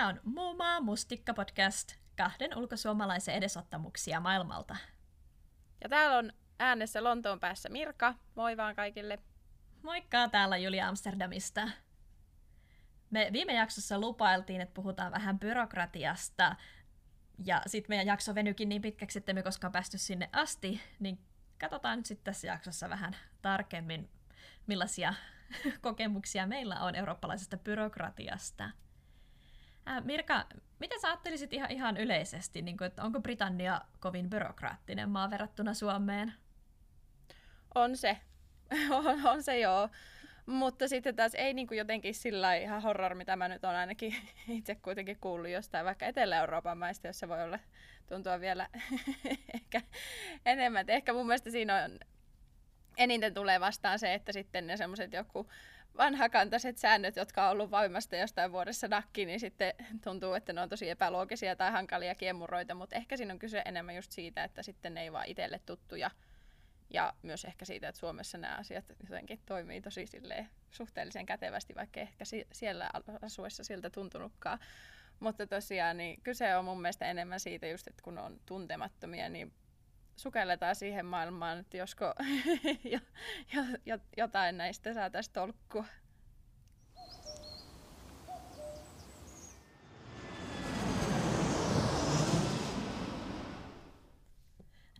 Tämä on Muumaa Mustikka podcast, kahden ulkosuomalaisen edesottamuksia maailmalta. Ja täällä on äänessä Lontoon päässä Mirka. Moi vaan kaikille. Moikka, täällä Julia Amsterdamista. Me viime jaksossa lupailtiin, että puhutaan vähän byrokratiasta, ja sitten meidän jakso venyykin niin pitkäksi, että me koskaan päästy sinne asti, niin katsotaan nyt sitten tässä jaksossa vähän tarkemmin, millaisia kokemuksia meillä on eurooppalaisesta byrokratiasta. Äh, Mirka, mitä sä ajattelisit ihan, ihan yleisesti, niin kuin, että onko Britannia kovin byrokraattinen maa verrattuna Suomeen? On se. on, on se joo. Mutta sitten taas ei niin kuin jotenkin sillä ihan horror, mitä mä nyt on ainakin itse kuitenkin kuullut jostain vaikka Etelä-Euroopan maista, jossa voi olla tuntua vielä ehkä enemmän. Et ehkä mun mielestä siinä on eniten tulee vastaan se, että sitten ne semmoiset joku vanhakantaiset säännöt, jotka on ollut voimasta jostain vuodessa nakki, niin sitten tuntuu, että ne on tosi epäloogisia tai hankalia kiemuroita, mutta ehkä siinä on kyse enemmän just siitä, että sitten ne ei vaan itselle tuttuja. Ja myös ehkä siitä, että Suomessa nämä asiat jotenkin toimii tosi suhteellisen kätevästi, vaikka ehkä siellä asuessa siltä tuntunutkaan. Mutta tosiaan niin kyse on mun mielestä enemmän siitä just, että kun on tuntemattomia, niin sukelletaan siihen maailmaan, että josko jo, jo, jo, jotain näistä saataisiin tolkkua.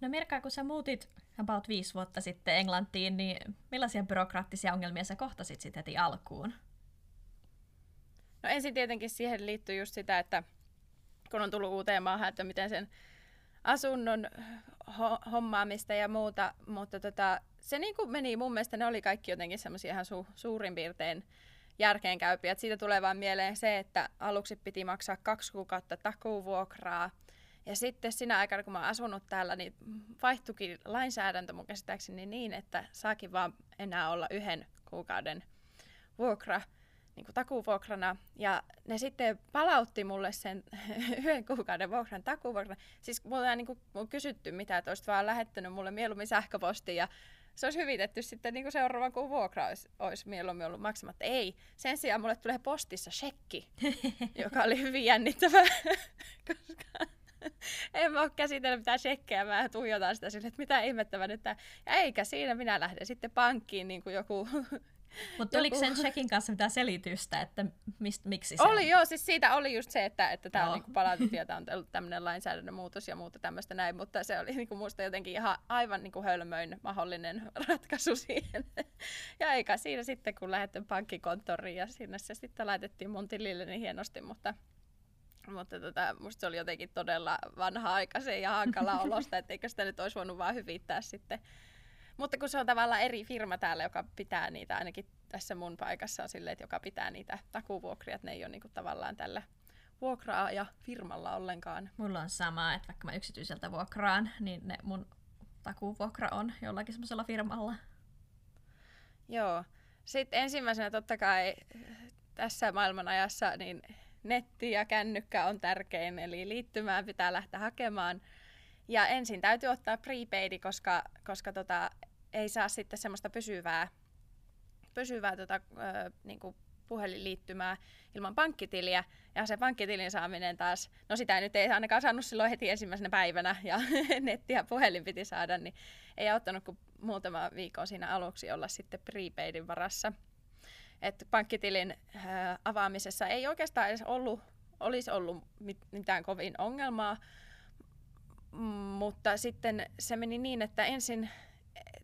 No Mirka, kun sä muutit about viisi vuotta sitten Englantiin, niin millaisia byrokraattisia ongelmia sä kohtasit sitten heti alkuun? No ensin tietenkin siihen liittyy just sitä, että kun on tullut uuteen maahan, että miten sen asunnon ho- hommaamista ja muuta, mutta tota, se niin kuin meni, mun mielestä ne oli kaikki jotenkin semmoisia ihan su- suurin piirtein järkeenkäypiä. siitä tulee vaan mieleen se, että aluksi piti maksaa kaksi kuukautta takuvuokraa, ja sitten sinä aikana, kun mä oon asunut täällä, niin vaihtuikin lainsäädäntö mun käsittääkseni niin, että saakin vaan enää olla yhden kuukauden vuokra niin kuin takuvuokrana. Ja ne sitten palautti mulle sen yhden kuukauden vuokran takuvuokran. Siis mulla on niin kuin, kysytty mitä, että olisit vaan lähettänyt mulle mieluummin sähköpostia ja se olisi hyvitetty sitten niin kuin seuraavan kuun vuokra olisi, olisi mieluummin ollut maksamatta. Ei, sen sijaan mulle tulee postissa shekki, joka oli hyvin jännittävää, koska en mä ole käsitellyt mitään shekkejä, mä tuijotan sitä sille, että mitä ihmettävää nyt Ja eikä siinä, minä lähden sitten pankkiin niin kuin joku mutta oliko sen checkin kanssa mitään selitystä, että mist, miksi se Oli joo, siis siitä oli just se, että, että tämä on niinku palautettu ja on ollut tämmöinen lainsäädännön muutos ja muuta tämmöistä näin, mutta se oli niinku musta jotenkin ihan aivan niinku hölmöin mahdollinen ratkaisu siihen. ja eikä siinä sitten, kun lähdettiin pankkikonttoriin ja sinne se sitten laitettiin mun tilille niin hienosti, mutta mutta tota, musta se oli jotenkin todella vanha-aikaisen ja hankala olosta, etteikö sitä nyt olisi voinut vaan hyvittää sitten mutta kun se on tavallaan eri firma täällä, joka pitää niitä, ainakin tässä mun paikassa on silleen, että joka pitää niitä takuvuokria, että ne ei ole niinku tavallaan tällä vuokraa ja firmalla ollenkaan. Mulla on sama, että vaikka mä yksityiseltä vuokraan, niin ne mun takuvuokra on jollakin semmoisella firmalla. Joo. Sitten ensimmäisenä totta kai tässä maailmanajassa niin netti ja kännykkä on tärkein, eli liittymään pitää lähteä hakemaan. Ja ensin täytyy ottaa prepaidi, koska, koska tota, ei saa sitten semmoista pysyvää, pysyvää tota, ö, niin kuin puhelinliittymää ilman pankkitiliä. Ja se pankkitilin saaminen taas, no sitä nyt ei ainakaan saanut silloin heti ensimmäisenä päivänä ja netti ja puhelin piti saada, niin ei auttanut kuin muutama viikko siinä aluksi olla sitten prepaidin varassa. Et pankkitilin äh, avaamisessa ei oikeastaan edes ollut, olisi ollut mitään kovin ongelmaa, mutta sitten se meni niin, että ensin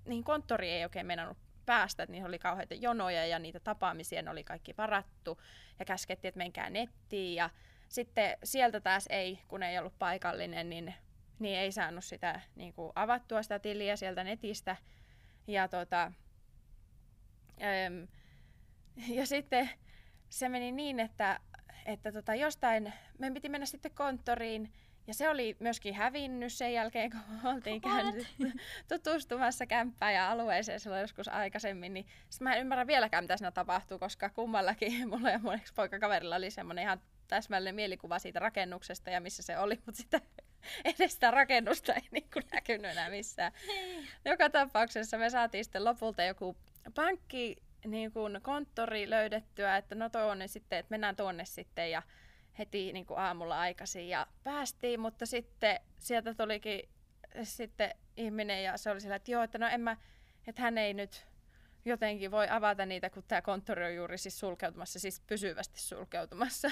niihin konttoriin ei oikein meinannut päästä, että niihin oli kauheita jonoja ja niitä tapaamisia oli kaikki varattu ja käskettiin, että menkää nettiin. Ja sitten sieltä taas ei, kun ei ollut paikallinen, niin, niin ei saanut sitä niin kuin avattua sitä tiliä sieltä netistä. Ja tota, äm, ja sitten se meni niin, että, että tota, jostain, meidän piti mennä sitten konttoriin ja se oli myöskin hävinnyt sen jälkeen, kun oltiin käynyt tutustumassa kämppään ja alueeseen silloin joskus aikaisemmin. Niin mä en ymmärrä vieläkään, mitä siinä tapahtuu, koska kummallakin mulla ja mun poikakaverilla oli semmoinen ihan täsmällinen mielikuva siitä rakennuksesta ja missä se oli, mutta sitä edes sitä rakennusta ei niin kuin näkynyt enää missään. Hei. Joka tapauksessa me saatiin sitten lopulta joku pankki niin kuin konttori löydettyä, että no tuonne sitten, että mennään tuonne sitten ja heti niin kuin aamulla aikaisin ja päästiin, mutta sitten sieltä tulikin sitten ihminen ja se oli sillä, että joo, että no en mä, että hän ei nyt jotenkin voi avata niitä, kun tämä konttori on juuri siis sulkeutumassa, siis pysyvästi sulkeutumassa.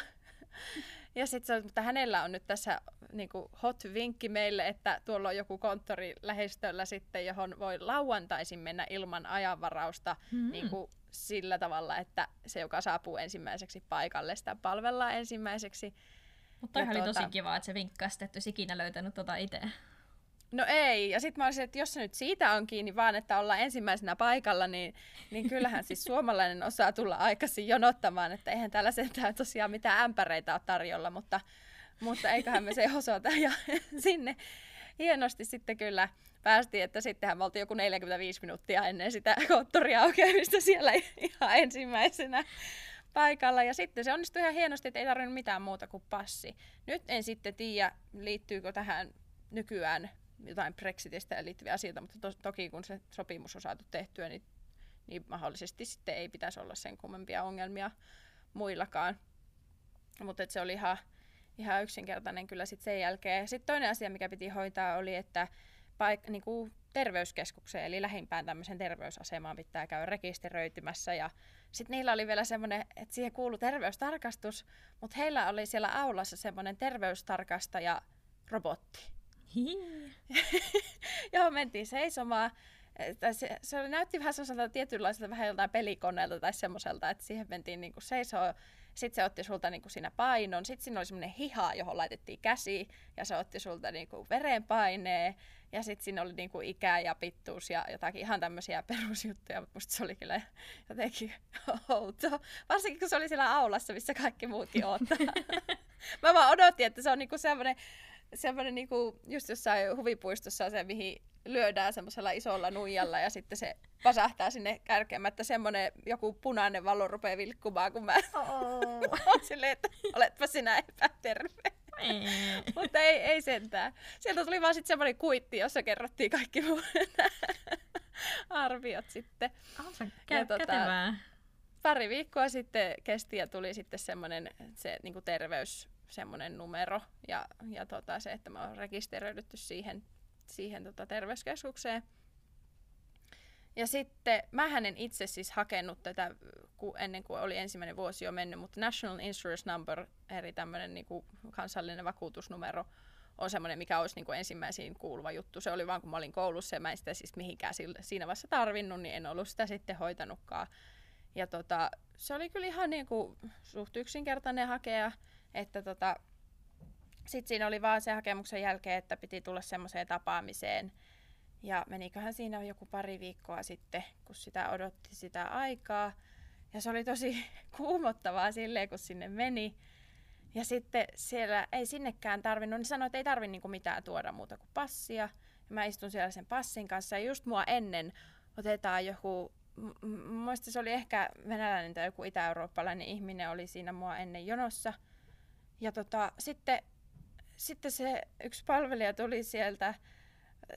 ja sitten mutta hänellä on nyt tässä niin kuin hot vinkki meille, että tuolla on joku konttori lähestöllä sitten, johon voi lauantaisin mennä ilman ajanvarausta mm-hmm. niin kuin sillä tavalla, että se, joka saapuu ensimmäiseksi paikalle, sitä palvellaan ensimmäiseksi. Mutta oli tuota... tosi kiva, että se vinkkasi, että ikinä löytänyt tota itse. No ei, ja sitten mä olisin, että jos se nyt siitä on kiinni vaan, että ollaan ensimmäisenä paikalla, niin, niin kyllähän siis suomalainen osaa tulla aikaisin jonottamaan, että eihän täällä sentään tosiaan mitään ämpäreitä ole tarjolla, mutta, mutta eiköhän me se osata ja sinne hienosti sitten kyllä päästiin, että sittenhän me joku 45 minuuttia ennen sitä konttoria aukeamista siellä ihan ensimmäisenä paikalla. Ja sitten se onnistui ihan hienosti, että ei tarvinnut mitään muuta kuin passi. Nyt en sitten tiedä, liittyykö tähän nykyään jotain Brexitistä liittyviä asioita, mutta to- toki kun se sopimus on saatu tehtyä, niin, niin mahdollisesti sitten ei pitäisi olla sen kummempia ongelmia muillakaan. Mutta se oli ihan, ihan yksinkertainen kyllä sitten sen jälkeen. Sitten toinen asia, mikä piti hoitaa, oli, että paik- niinku terveyskeskukseen, eli lähimpään tämmöisen terveysasemaan pitää käydä rekisteröitymässä. Ja sitten niillä oli vielä semmoinen, että siihen kuului terveystarkastus, mutta heillä oli siellä aulassa semmoinen terveystarkastaja robotti. Joo, mentiin seisomaan. Se, se näytti vähän sellaiselta tietynlaiselta vähän joltain pelikoneelta tai semmoiselta, että siihen mentiin niinku seisoo. Sitten se otti sulta niinku siinä painon. Sitten siinä oli semmoinen hiha, johon laitettiin käsi ja se otti sulta niinku verenpaineen. Ja sitten siinä oli niinku ikä ja pittuus ja jotakin ihan tämmöisiä perusjuttuja, mutta musta se oli kyllä jotenkin outo. Varsinkin kun se oli siellä aulassa, missä kaikki muutkin odottaa. Mä vaan odotin, että se on niinku semmoinen semmoinen niinku, just jossain huvipuistossa se, mihin lyödään semmoisella isolla nuijalla ja sitten se pasahtaa sinne kärkemättä semmoinen joku punainen valo rupeaa vilkkumaan, kun mä oh. silleen, että oletpa sinä epäterve. Mutta ei, ei sentään. Sieltä tuli vaan sitten semmoinen kuitti, jossa kerrottiin kaikki mun arviot sitten. Oh, ja, tota, pari viikkoa sitten kesti ja tuli sitten semmoinen se, niin terveys semmoinen numero ja, ja tota, se, että me on rekisteröidytty siihen, siihen tota terveyskeskukseen. Ja sitten, mä en itse siis hakenut tätä ku, ennen kuin oli ensimmäinen vuosi jo mennyt, mutta National Insurance Number, eri tämmöinen niin kuin kansallinen vakuutusnumero, on semmoinen, mikä olisi niin kuin ensimmäisiin kuuluva juttu. Se oli vaan, kun mä olin koulussa ja mä en sitä siis mihinkään siinä vaiheessa tarvinnut, niin en ollut sitä sitten hoitanutkaan. Ja tota, se oli kyllä ihan niin kuin suht yksinkertainen hakea. Että tota, sitten siinä oli vaan se hakemuksen jälkeen, että piti tulla semmoiseen tapaamiseen. Ja meniköhän siinä joku pari viikkoa sitten, kun sitä odotti sitä aikaa. Ja se oli tosi kuumottavaa silleen, kun sinne meni. Ja sitten siellä ei sinnekään tarvinnut, niin sanoi, että ei tarvi niinku mitään tuoda muuta kuin passia. Ja mä istun siellä sen passin kanssa ja just mua ennen otetaan joku, muista se oli ehkä venäläinen tai joku itä-eurooppalainen ihminen oli siinä mua ennen jonossa – ja tota, sitten, sitten se yksi palvelija tuli sieltä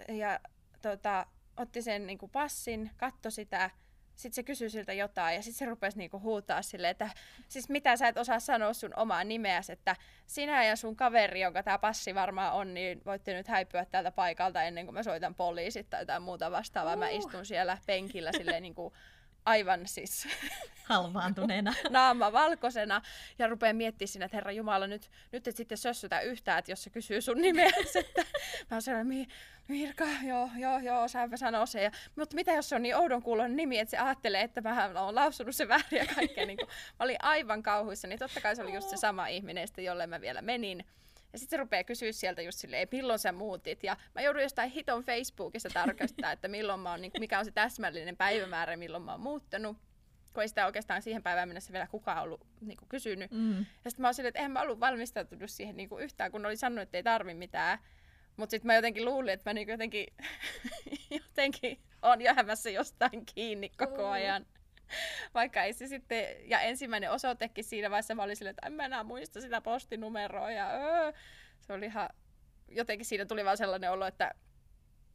ja tota, otti sen niin kuin passin, katsoi sitä, sitten se kysyi siltä jotain ja sitten se rupesi niinku huutaa silleen, että siis mitä sä et osaa sanoa sun omaa nimeäsi, että sinä ja sun kaveri, jonka tämä passi varmaan on, niin voitte nyt häipyä täältä paikalta ennen kuin mä soitan poliisit tai jotain muuta vastaavaa. Uh. Mä istun siellä penkillä silleen niinku aivan siis halvaantuneena. naama valkoisena ja rupeaa miettimään siinä, että Herra Jumala, nyt, nyt et sitten sössytä yhtään, että jos se kysyy sun nimeä, että mä oon sellainen, Mirka, joo, joo, joo, saanpä sanoa se. Ja, mutta mitä jos se on niin oudon kuulon nimi, että se ajattelee, että mä oon lausunut se väärin ja kaikkea. niin kuin, mä olin aivan kauhuissa, niin totta kai se oli just se sama ihminen, jolle mä vielä menin. Ja sitten se rupeaa kysyä sieltä just silleen, milloin sä muutit. Ja mä joudun jostain hiton Facebookissa tarkastaa, että milloin mä oon, niin, mikä on se täsmällinen päivämäärä, milloin mä oon muuttanut kun ei sitä oikeastaan siihen päivään mennessä vielä kukaan ollut niin kuin, kysynyt. Mm. Ja sitten mä oon silleen, että eihän mä ollut valmistautunut siihen niin kuin, yhtään, kun oli sanonut, että ei tarvi mitään. Mutta sitten mä jotenkin luulin, että mä niin jotenkin, jotenkin on jäämässä jostain kiinni koko ajan. Vaikka ei se sitten, ja ensimmäinen osoitekin siinä vaiheessa mä olin silleen, että en mä enää muista sitä postinumeroa ja öö. se oli ihan, jotenkin siinä tuli vaan sellainen olo, että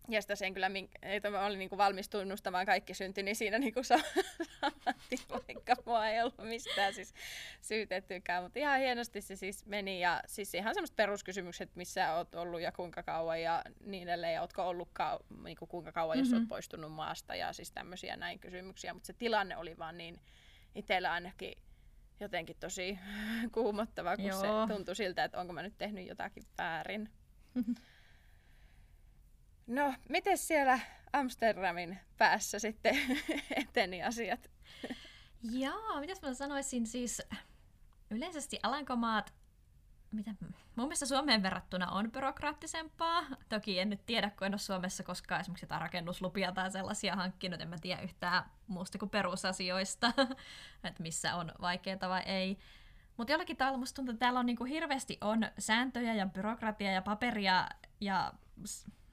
ja sitä sen kyllä, että mä olin niinku valmis tunnustamaan kaikki syntyni siinä niinku saatti, vaikka mua ei ollut mistään siis syytettykään. Mutta ihan hienosti se siis meni ja siis ihan semmoiset peruskysymykset, missä oot ollut ja kuinka kauan ja niin edelleen. Ja ootko ollut kau- niinku kuinka kauan, mm-hmm. jos oot mhm. poistunut maasta ja siis tämmöisiä näin kysymyksiä. Mutta se tilanne oli vaan niin itsellä ainakin jotenkin tosi kuumottava, kun Joo. se tuntui siltä, että onko mä nyt tehnyt jotakin väärin. No, miten siellä Amsterdamin päässä sitten eteni asiat? Joo, mitäs mä sanoisin siis, yleisesti Alankomaat, mitä, mun mielestä Suomeen verrattuna on byrokraattisempaa. Toki en nyt tiedä, kun en ole Suomessa koskaan esimerkiksi jotain rakennuslupia tai sellaisia hankkinut, en mä tiedä yhtään muusta kuin perusasioista, että missä on vaikeaa vai ei. Mutta jollakin tavalla musta tuntuu, että täällä on niinku hirveästi on sääntöjä ja byrokratia ja paperia ja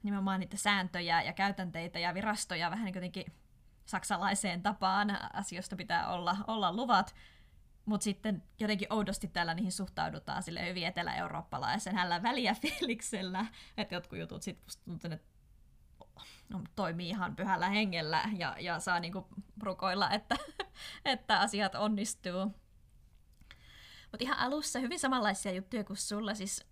nimenomaan niitä sääntöjä ja käytänteitä ja virastoja vähän niin jotenkin saksalaiseen tapaan. Asioista pitää olla, olla luvat, mutta sitten jotenkin oudosti täällä niihin suhtaudutaan sille hyvin etelä-eurooppalaisen hällä väliä fiiliksellä, että jotkut jutut sitten tuntuu, että no, toimii ihan pyhällä hengellä ja, ja saa niinku rukoilla, että, että asiat onnistuu. Mutta ihan alussa hyvin samanlaisia juttuja kuin sulla, siis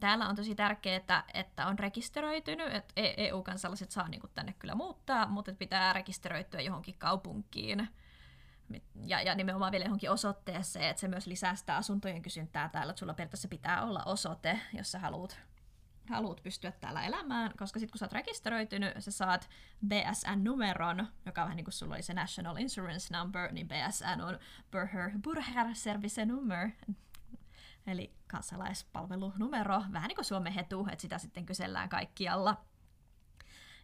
täällä on tosi tärkeää, että, että on rekisteröitynyt, että EU-kansalaiset saa niin tänne kyllä muuttaa, mutta pitää rekisteröityä johonkin kaupunkiin. Ja, ja nimenomaan vielä johonkin osoitteeseen, että se myös lisää sitä asuntojen kysyntää täällä, että sulla periaatteessa pitää olla osoite, jos sä haluat, haluat pystyä täällä elämään, koska sitten kun sä oot rekisteröitynyt, sä saat BSN-numeron, joka on vähän niin kuin sulla oli se National Insurance Number, niin BSN on Burher, Burher Service Number, eli kansalaispalvelunumero, vähän niin kuin Suomen hetu, että sitä sitten kysellään kaikkialla.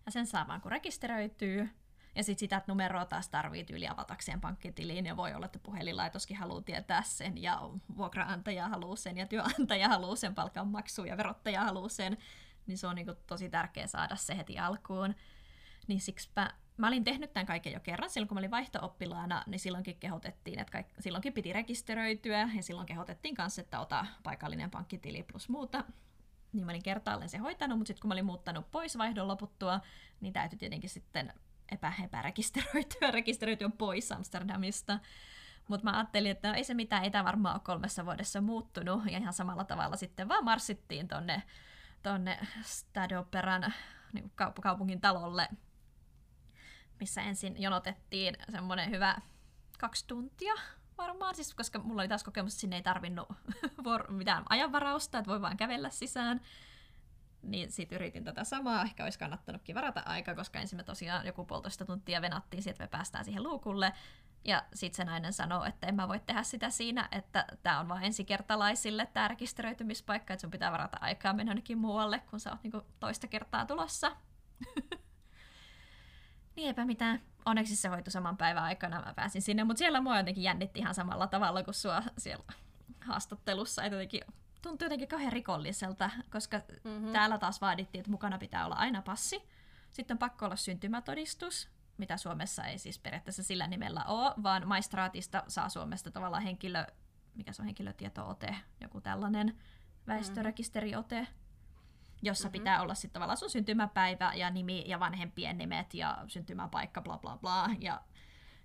Ja sen saa vaan kun rekisteröityy, ja sitten sitä numeroa taas tarvii yli avatakseen pankkitiliin, ja voi olla, että puhelinlaitoskin haluaa tietää sen, ja vuokraantaja haluaa sen, ja työnantaja haluaa sen. Palkanmaksu, ja verottaja haluaa sen, niin se on niin tosi tärkeää saada se heti alkuun. Niin siksipä mä olin tehnyt tämän kaiken jo kerran, silloin kun mä olin vaihto-oppilaana, niin silloinkin kehotettiin, että kaik- silloinkin piti rekisteröityä, ja silloin kehotettiin kanssa, että ota paikallinen pankkitili plus muuta. Niin mä olin kertaalleen se hoitanut, mutta sitten kun mä olin muuttanut pois vaihdon loputtua, niin täytyy tietenkin sitten epä, epärekisteröityä, rekisteröityä pois Amsterdamista. Mutta mä ajattelin, että no, ei se mitään, ei tämä varmaan ole kolmessa vuodessa muuttunut, ja ihan samalla tavalla sitten vaan marssittiin tonne, tonne Stadoperan niin kaupungin talolle missä ensin jonotettiin semmoinen hyvä kaksi tuntia varmaan, siis koska mulla oli taas kokemus, että sinne ei tarvinnut mitään ajanvarausta, että voi vaan kävellä sisään. Niin sitten yritin tätä samaa, ehkä olisi kannattanutkin varata aika, koska ensin me tosiaan joku puolitoista tuntia venattiin että me päästään siihen luukulle. Ja sitten se nainen sanoo, että en mä voi tehdä sitä siinä, että tämä on vain ensikertalaisille tämä rekisteröitymispaikka, että sun pitää varata aikaa mennä jonnekin muualle, kun sä oot niinku toista kertaa tulossa. Niin eipä mitään. Onneksi se hoitu saman päivän aikana, mä pääsin sinne, mutta siellä mua jotenkin jännitti ihan samalla tavalla kuin sua siellä haastattelussa. Että jotenkin tuntui jotenkin kauhean rikolliselta, koska mm-hmm. täällä taas vaadittiin, että mukana pitää olla aina passi. Sitten on pakko olla syntymätodistus, mitä Suomessa ei siis periaatteessa sillä nimellä ole, vaan maistraatista saa Suomesta tavallaan henkilö, mikä se on henkilötietoote, joku tällainen väestörekisteriote. Mm-hmm jossa mm-hmm. pitää olla sitten tavallaan sun syntymäpäivä ja nimi ja vanhempien nimet ja syntymäpaikka, bla bla bla. Ja,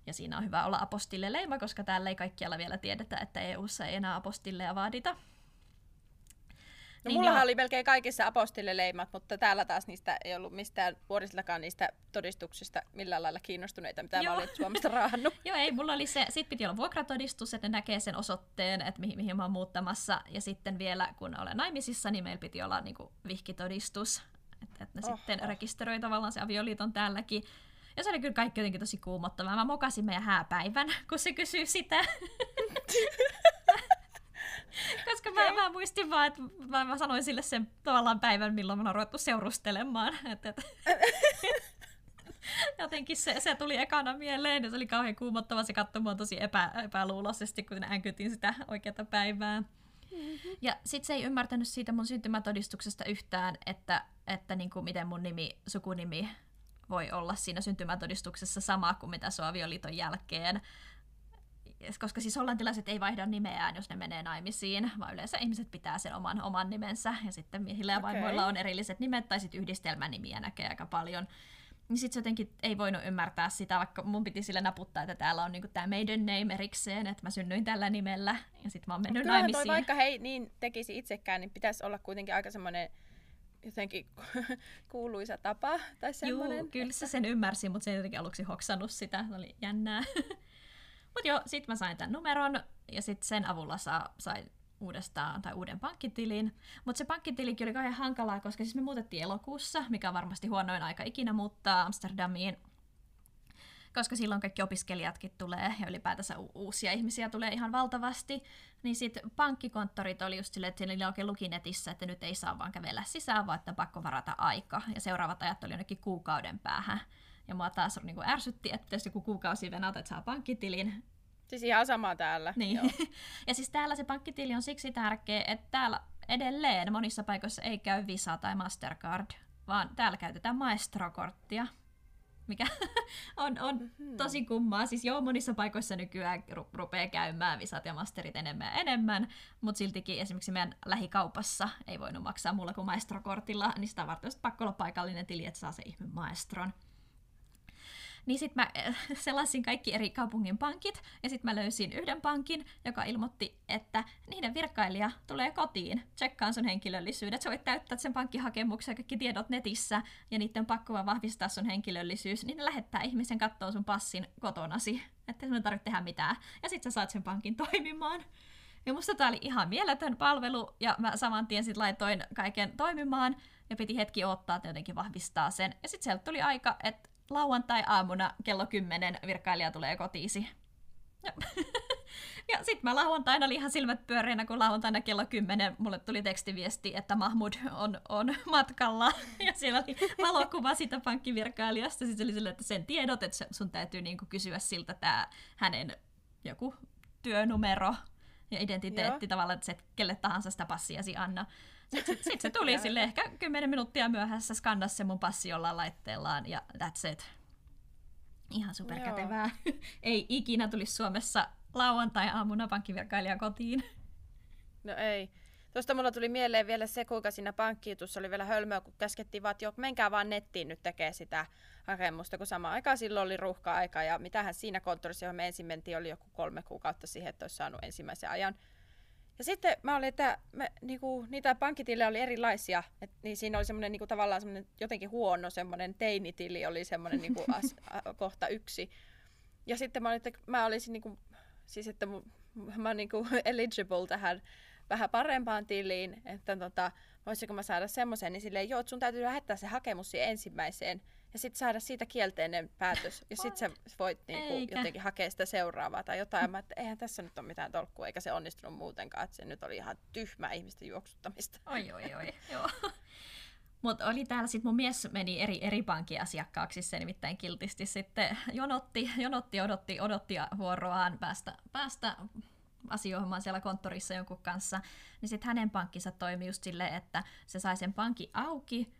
ja siinä on hyvä olla apostille-leima, koska täällä ei kaikkialla vielä tiedetä, että EU-ssa ei enää apostilleja vaadita. No niin mullahan oli melkein kaikissa apostilleleimat, mutta täällä taas niistä ei ollut mistään vuorisiltakaan niistä todistuksista millään lailla kiinnostuneita, mitä Joo. mä olin Suomesta raahannut. Joo, ei, mulla oli se, sit piti olla vuokratodistus, että ne näkee sen osoitteen, että mihin, mihin mä oon muuttamassa, ja sitten vielä kun olen naimisissa, niin meillä piti olla niinku vihkitodistus, että, että ne oh, sitten oh. rekisteröi tavallaan se avioliiton täälläkin. Ja se oli kyllä kaikki jotenkin tosi kuumottavaa. Mä mokasin meidän hääpäivän, kun se kysyy sitä. Koska okay. mä, mä, muistin vaan, että mä, mä sanoin sille sen tavallaan päivän, milloin mä oon ruvettu seurustelemaan. Et, et. Jotenkin se, se tuli ekana mieleen ja se oli kauhean kuumottava. Se katsoi mua tosi epä, epäluuloisesti, kun änkytin sitä oikeata päivää. Mm-hmm. Ja sit se ei ymmärtänyt siitä mun syntymätodistuksesta yhtään, että, että niin kuin miten mun nimi, sukunimi voi olla siinä syntymätodistuksessa sama kuin mitä se avioliiton jälkeen koska siis hollantilaiset ei vaihda nimeään, jos ne menee naimisiin, vaan yleensä ihmiset pitää sen oman, oman nimensä, ja sitten miehillä ja vaimoilla okay. on erilliset nimet, tai sitten yhdistelmänimiä näkee aika paljon. Niin sitten jotenkin ei voinut ymmärtää sitä, vaikka mun piti sille naputtaa, että täällä on niinku tämä maiden name erikseen, että mä synnyin tällä nimellä, ja sitten mä oon mennyt Kyllähän naimisiin. Toi, vaikka hei niin tekisi itsekään, niin pitäisi olla kuitenkin aika semmoinen jotenkin kuuluisa tapa tai semmoinen. Joo, kyllä se sen ymmärsi, mutta se ei jotenkin aluksi hoksannut sitä, se oli jännää. mutta joo, sit mä sain tämän numeron ja sitten sen avulla saa, sain uudestaan tai uuden pankkitilin. Mutta se pankkitilikin oli kauhean hankalaa, koska siis me muutettiin elokuussa, mikä on varmasti huonoin aika ikinä muuttaa Amsterdamiin koska silloin kaikki opiskelijatkin tulee ja ylipäätänsä u- uusia ihmisiä tulee ihan valtavasti, niin sitten pankkikonttorit oli just silleen, että niillä oikein luki netissä, että nyt ei saa vaan kävellä sisään, vaan että pakko varata aika. Ja seuraavat ajat oli jonnekin kuukauden päähän. Ja mua taas niin kuin ärsytti, että jos joku kuukausi venata, että saa pankkitilin. Siis ihan sama täällä. Niin. Joo. ja siis täällä se pankkitili on siksi tärkeä, että täällä edelleen monissa paikoissa ei käy Visa tai Mastercard, vaan täällä käytetään Maestro-korttia mikä on, on mm-hmm. tosi kummaa. Siis joo, monissa paikoissa nykyään ru- rupeaa käymään visat ja masterit enemmän ja enemmän, mutta siltikin esimerkiksi meidän lähikaupassa ei voinut maksaa mulla kuin maestrokortilla, niin sitä varten pakko olla paikallinen tili, että saa se ihme maestron. Niin sitten mä selasin kaikki eri kaupungin pankit, ja sitten mä löysin yhden pankin, joka ilmoitti, että niiden virkailija tulee kotiin, tsekkaan sun henkilöllisyydet. Sä voit täyttää sen pankkihakemuksen ja kaikki tiedot netissä, ja niiden pakko vaan vahvistaa sun henkilöllisyys, niin ne lähettää ihmisen katsoa sun passin kotonasi, että sun ei tarvitse tehdä mitään. Ja sitten sä saat sen pankin toimimaan. Ja musta tää oli ihan mieletön palvelu, ja mä saman tien sit laitoin kaiken toimimaan, ja piti hetki odottaa, että jotenkin vahvistaa sen. Ja sitten sieltä tuli aika, että lauantai-aamuna kello 10 virkailija tulee kotiisi. Ja, ja sitten mä lauantaina oli ihan silmät pyöreänä, kun lauantaina kello 10 mulle tuli tekstiviesti, että Mahmud on, on matkalla. Ja siellä oli valokuva siitä pankkivirkailijasta. Sitten oli sille, että sen tiedot, että sun täytyy niinku kysyä siltä tämä hänen joku työnumero ja identiteetti Joo. tavallaan, että se kelle tahansa sitä passiasi anna. Sitten sit, se tuli sille ehkä 10 minuuttia myöhässä, skannasi se mun passi jollain laitteellaan ja that's it. Ihan superkätevää. ei ikinä tulisi Suomessa lauantai-aamuna pankkivirkailija kotiin. No ei. Tuosta mulla tuli mieleen vielä se, kuinka siinä pankkijutussa oli vielä hölmöä, kun käskettiin vaan, että joo, menkää vaan nettiin nyt tekee sitä hakemusta, kun sama aikaan silloin oli ruuhka-aika ja mitähän siinä konttorissa, johon me ensin mentiin, oli joku kolme kuukautta siihen, että olisi saanut ensimmäisen ajan. Ja sitten mä olin, että me, niinku, niitä pankkitilejä oli erilaisia, et, niin siinä oli semmoinen niinku, tavallaan semmoinen jotenkin huono semmoinen teinitili oli semmoinen niinku, as, a, kohta yksi. Ja sitten mä olin, että mä olisin niinku, siis että mä, mä niinku eligible tähän vähän parempaan tiliin, että tota, voisiko mä saada semmoisen, niin silleen, joo, sun täytyy lähettää se hakemus siihen ensimmäiseen ja sitten saada siitä kielteinen päätös. Ja sitten sä voit niinku jotenkin hakea sitä seuraavaa tai jotain. Mä, että eihän tässä nyt ole mitään tolkkua, eikä se onnistunut muutenkaan. Että se nyt oli ihan tyhmää ihmisten juoksuttamista. Oi, oi, oi. Joo. Mutta oli täällä sitten mun mies meni eri, eri pankkiasiakkaaksi, se nimittäin kiltisti sitten jonotti, jonotti odotti, odotti vuoroaan päästä, päästä asioimaan siellä konttorissa jonkun kanssa, niin sitten hänen pankkinsa toimi just silleen, että se sai sen pankki auki,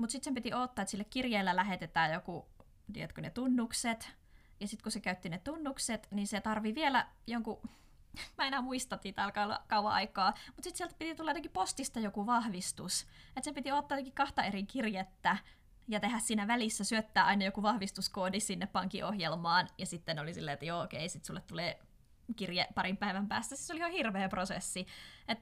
mutta sitten sen piti odottaa, että sille kirjeellä lähetetään joku, tiedätkö, ne tunnukset. Ja sitten kun se käytti ne tunnukset, niin se tarvii vielä jonkun, mä enää muista, että alkaa olla kauan aikaa, mutta sitten sieltä piti tulla jotenkin postista joku vahvistus. Että sen piti ottaa jotenkin kahta eri kirjettä ja tehdä siinä välissä, syöttää aina joku vahvistuskoodi sinne pankkiohjelmaan, ja sitten oli silleen, että joo, okei, sitten sulle tulee kirje parin päivän päästä. Siis se oli ihan hirveä prosessi. Et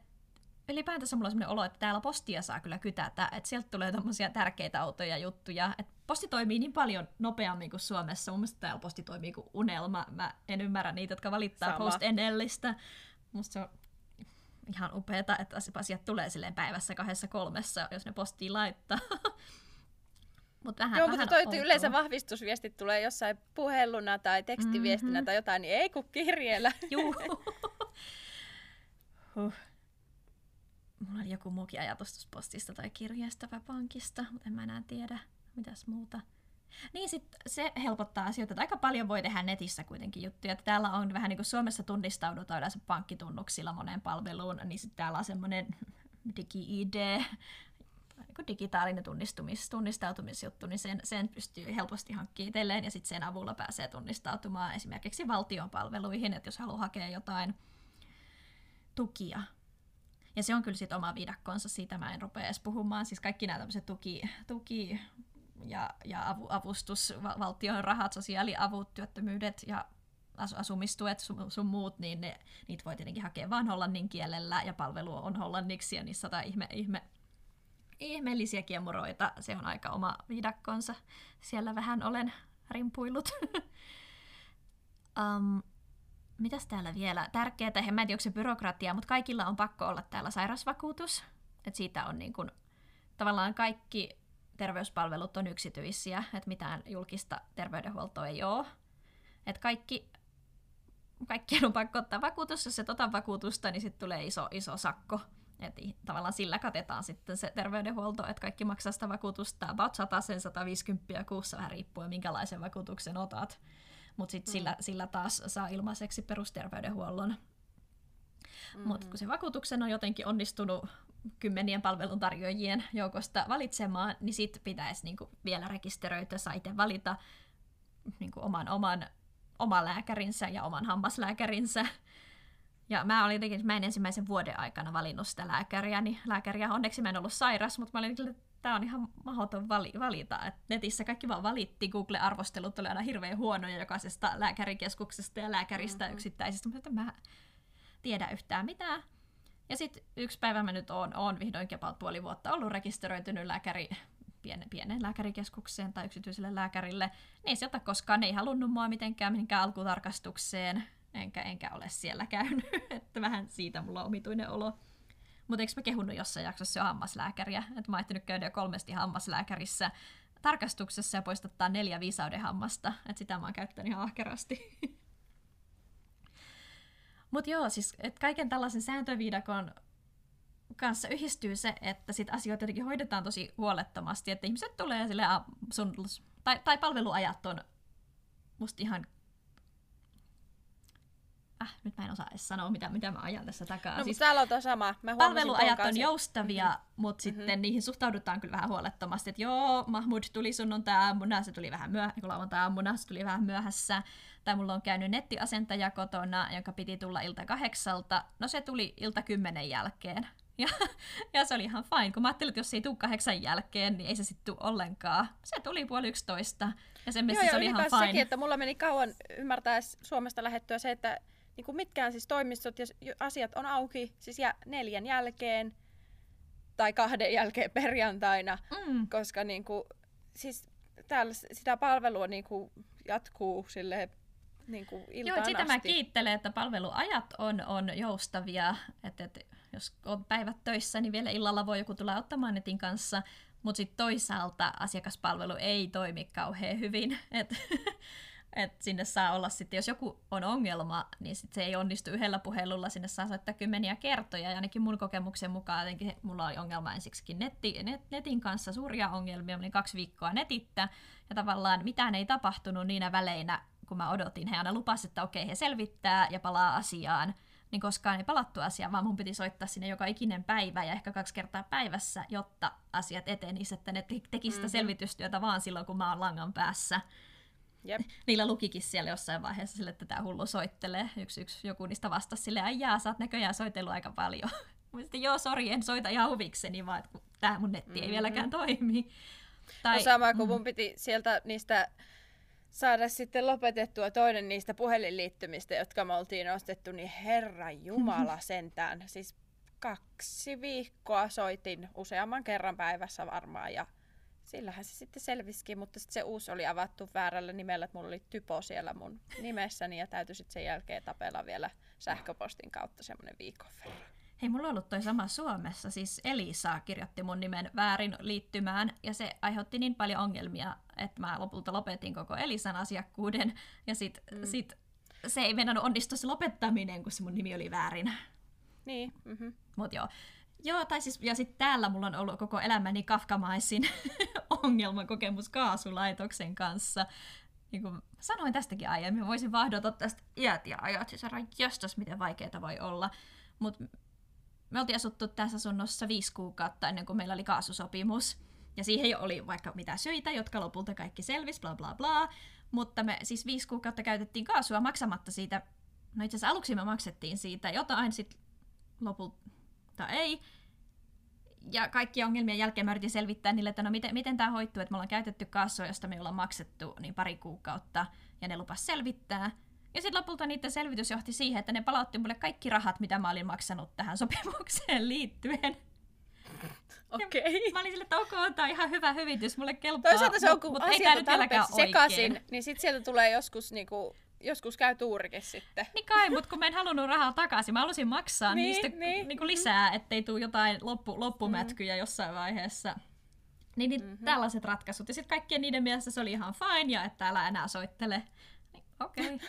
ylipäätänsä mulla on sellainen olo, että täällä postia saa kyllä kytätä, että sieltä tulee tommosia tärkeitä autoja juttuja, että posti toimii niin paljon nopeammin kuin Suomessa. Mun mielestä täällä posti toimii kuin unelma. Mä en ymmärrä niitä, jotka valittaa Sama. post enellistä. Musta se on ihan upeeta, että asiat tulee silleen päivässä kahdessa kolmessa, jos ne postiin laittaa. Mut vähän, Joo, vähän mutta toi yleensä vahvistusviestit tulee jossain puheluna tai tekstiviestinä mm-hmm. tai jotain, niin ei kun kirjeellä. Juu. huh mulla oli joku muukin ajatus postista tai kirjeestä vai pankista, mutta en mä enää tiedä, mitäs muuta. Niin sit se helpottaa asioita, että aika paljon voi tehdä netissä kuitenkin juttuja. Että täällä on vähän niin kuin Suomessa tunnistaudutaan yleensä pankkitunnuksilla moneen palveluun, niin sitten täällä on semmoinen digi-ID, kun digitaalinen tunnistumis, tunnistautumisjuttu, niin sen, sen pystyy helposti hankkimaan itselleen ja sitten sen avulla pääsee tunnistautumaan esimerkiksi valtion palveluihin, että jos haluaa hakea jotain tukia. Ja se on kyllä sitten oma viidakkonsa, siitä mä en rupea edes puhumaan. Siis kaikki nämä tämmöiset tuki, tuki ja, ja avu, avustus, valtion rahat, sosiaaliavut, työttömyydet ja asumistuet sun, sun muut, niin ne, niitä voi tietenkin hakea vain hollannin kielellä ja palvelu on hollanniksi ja niissä on ihme, ihme, ihmeellisiä kiemuroita. Se on aika oma viidakkonsa. Siellä vähän olen rimpuillut. um, mitäs täällä vielä? Tärkeää, en mä en tiedä, onko se byrokratia, mutta kaikilla on pakko olla täällä sairausvakuutus. Et siitä on niin kun, tavallaan kaikki terveyspalvelut on yksityisiä, että mitään julkista terveydenhuoltoa ei ole. Et kaikki kaikkien on pakko ottaa vakuutus, jos et ota vakuutusta, niin sitten tulee iso, iso sakko. Et tavallaan sillä katetaan sitten se terveydenhuolto, että kaikki maksaa sitä vakuutusta about 100 150 kuussa vähän riippuen minkälaisen vakuutuksen otat. Mutta sitten mm. sillä, sillä taas saa ilmaiseksi perusterveydenhuollon. Mm-hmm. Mutta kun se vakuutuksen on jotenkin onnistunut kymmenien palveluntarjoajien joukosta valitsemaan, niin sitten pitäisi niinku vielä rekisteröityä, saa itse valita niinku oman, oman oma lääkärinsä ja oman hammaslääkärinsä. Ja mä olin jotenkin, mä en ensimmäisen vuoden aikana valinnut sitä lääkäriä, niin lääkäriä onneksi mä en ollut sairas, mutta mä olin tämä on ihan mahdoton vali- valita. Et netissä kaikki vaan valitti, Google-arvostelut oli aina hirveän huonoja jokaisesta lääkärikeskuksesta ja lääkäristä mm-hmm. yksittäisistä, mutta mä tiedä yhtään mitään. Ja sitten yksi päivä mä nyt oon, oon vihdoinkin about puoli vuotta ollut rekisteröitynyt lääkäri pienen, pienen lääkärikeskukseen tai yksityiselle lääkärille, niin ei sieltä koskaan, ne ei halunnut mua mitenkään mihinkään alkutarkastukseen, enkä, enkä ole siellä käynyt, että vähän siitä mulla on omituinen olo. Mutta eikö mä kehunnut jossain jaksossa jo hammaslääkäriä, että mä oon käydä jo kolmesti hammaslääkärissä tarkastuksessa ja poistattaa neljä viisauden hammasta, että sitä mä oon käyttänyt ihan ahkerasti. Mutta joo, siis et kaiken tällaisen sääntöviidakon kanssa yhdistyy se, että sit asioita jotenkin hoidetaan tosi huolettomasti, että ihmiset tulee sille sun, tai, tai palveluajat on musta ihan äh, nyt mä en osaa edes sanoa, mitä, mitä mä ajan tässä takaa. No, siis täällä on sama. Mä palveluajat on joustavia, mm-hmm. mutta sitten mm-hmm. niihin suhtaudutaan kyllä vähän huolettomasti, että joo, Mahmud tuli sunnuntai-aamuna, se tuli vähän myöhä, niin lauantai-aamuna, se tuli vähän myöhässä. Tai mulla on käynyt nettiasentaja kotona, joka piti tulla ilta kahdeksalta. No se tuli ilta kymmenen jälkeen. Ja, ja se oli ihan fine, kun mä ajattelin, että jos se ei tule kahdeksan jälkeen, niin ei se sitten tule ollenkaan. Se tuli puoli yksitoista, ja sen mielestä se oli ihan fine. sekin, että mulla meni kauan ymmärtää Suomesta lähettyä se, että niin kuin mitkään siis toimistot ja asiat on auki siis jä, neljän jälkeen tai kahden jälkeen perjantaina, mm. koska niin kuin, siis täällä sitä palvelua niin kuin jatkuu sille niin kuin Joo, sitä asti. mä kiittelen, että palveluajat on, on joustavia, että, että jos on päivät töissä, niin vielä illalla voi joku tulla ottamaan netin kanssa, mutta sitten toisaalta asiakaspalvelu ei toimi kauhean hyvin. Et, et sinne saa olla sitten, jos joku on ongelma, niin sit se ei onnistu yhdellä puhelulla, sinne saa soittaa kymmeniä kertoja. Ja ainakin mun kokemuksen mukaan jotenkin mulla oli ongelma ensiksikin netti, net, netin kanssa, suuria ongelmia, meni kaksi viikkoa netittä, ja tavallaan mitään ei tapahtunut niinä väleinä, kun mä odotin. He aina lupasivat, että okei, he selvittää ja palaa asiaan niin koskaan ei palattu asiaan, vaan mun piti soittaa sinne joka ikinen päivä ja ehkä kaksi kertaa päivässä, jotta asiat etenisivät, että ne teki sitä mm-hmm. selvitystyötä vaan silloin, kun mä oon langan päässä. Yep. Niillä lukikin siellä jossain vaiheessa sille, että tämä hullu soittelee. Yksi, yksi joku niistä vastasi sille, jaa, sä oot näköjään soitellut aika paljon. Mä sitten, joo, sori, en soita ihan huvikseni, vaan että tämä mun netti mm-hmm. ei vieläkään toimi. Tai, no sama, kun mm. mun piti sieltä niistä saada sitten lopetettua toinen niistä puhelinliittymistä, jotka me oltiin ostettu, niin Herra Jumala sentään. Siis kaksi viikkoa soitin useamman kerran päivässä varmaan ja sillähän se sitten selvisikin, mutta sitten se uusi oli avattu väärällä nimellä, että mulla oli typo siellä mun nimessäni ja täytyy sitten sen jälkeen tapella vielä sähköpostin kautta semmoinen viikon verran. Hei, mulla on ollut toi sama Suomessa, siis Elisa kirjoitti mun nimen väärin liittymään, ja se aiheutti niin paljon ongelmia, että mä lopulta lopetin koko Elisan asiakkuuden, ja sit, mm. sit se ei mennä onnistu se lopettaminen, kun se mun nimi oli väärin. Niin. Mm-hmm. Mut joo. Joo, tai siis, ja sitten täällä mulla on ollut koko elämäni kafkamaisin ongelmakokemus kaasulaitoksen kanssa. Niin kuin sanoin tästäkin aiemmin, voisin vahdota tästä iät ja ajat, siis jostas miten vaikeaa voi olla. Mutta me oltiin asuttu tässä asunnossa viisi kuukautta ennen kuin meillä oli kaasusopimus. Ja siihen oli vaikka mitä syitä, jotka lopulta kaikki selvisi, bla bla bla. Mutta me siis viisi kuukautta käytettiin kaasua maksamatta siitä. No itse asiassa aluksi me maksettiin siitä jotain, sitten lopulta ei. Ja kaikki ongelmien jälkeen mä yritin selvittää niille, että no miten, miten tämä hoituu, että me ollaan käytetty kaasua, josta me ollaan maksettu niin pari kuukautta, ja ne lupas selvittää. Ja sitten lopulta niiden selvitys johti siihen, että ne palautti mulle kaikki rahat, mitä mä olin maksanut tähän sopimukseen liittyen. Okei. Okay. Mä olin sille, että ok, tämä on ihan hyvä hyvitys, mulle kelpaa. Toisaalta se on, kun mut on tarpeeksi sekaisin, niin sitten sieltä tulee joskus, niinku, joskus käy tuurikin sitten. Niin kai, mutta kun mä en halunnut rahaa takaisin, mä halusin maksaa Niin, niistä niin. niinku lisää, ettei tule jotain loppu, loppumätkyjä mm. jossain vaiheessa. Niin, niin mm-hmm. tällaiset ratkaisut. Ja sitten kaikkien niiden mielestä se oli ihan fine ja että älä enää soittele. Niin, Okei. Okay.